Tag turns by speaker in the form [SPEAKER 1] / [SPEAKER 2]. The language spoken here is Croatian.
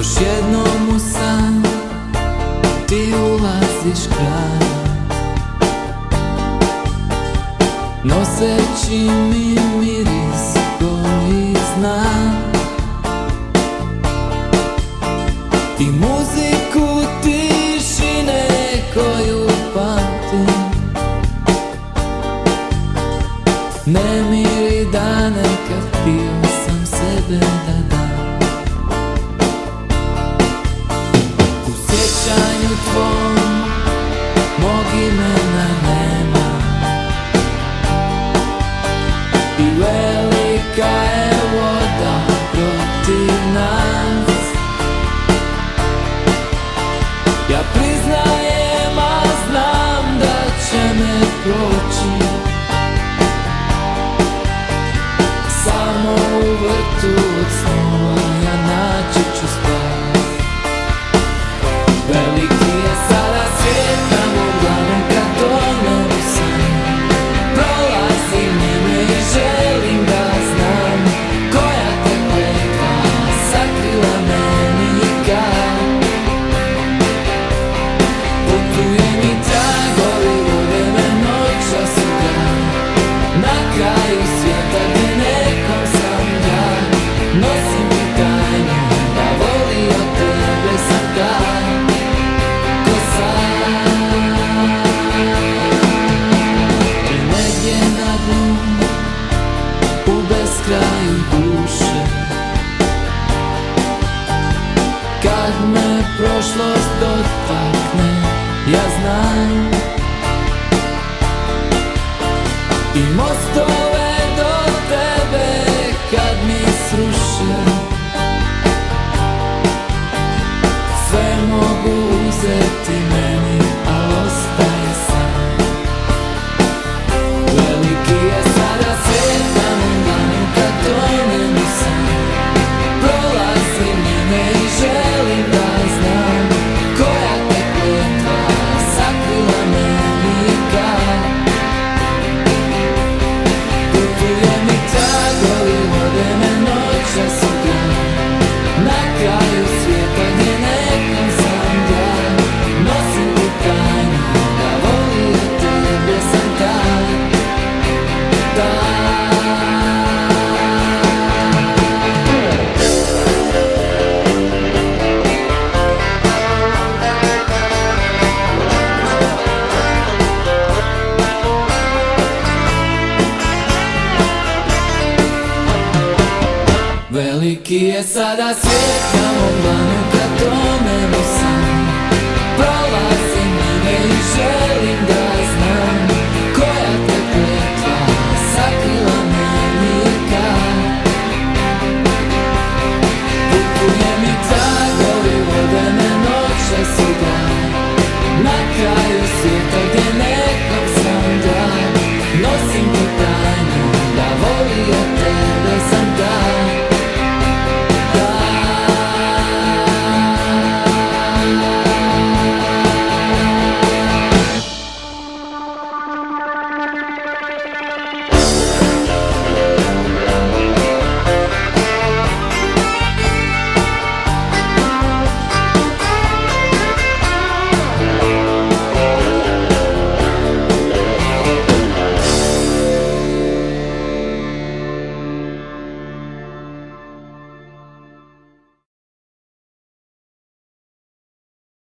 [SPEAKER 1] Još jednom u san Ti ulaziš kraj. Noseći mi miris koji zna I muziku tišine koju pamtim. Nemiri dane kad pio sam sebe da sky story Koliki je sada svijet, ja obmanu kad tonemo sam Prolazi mene i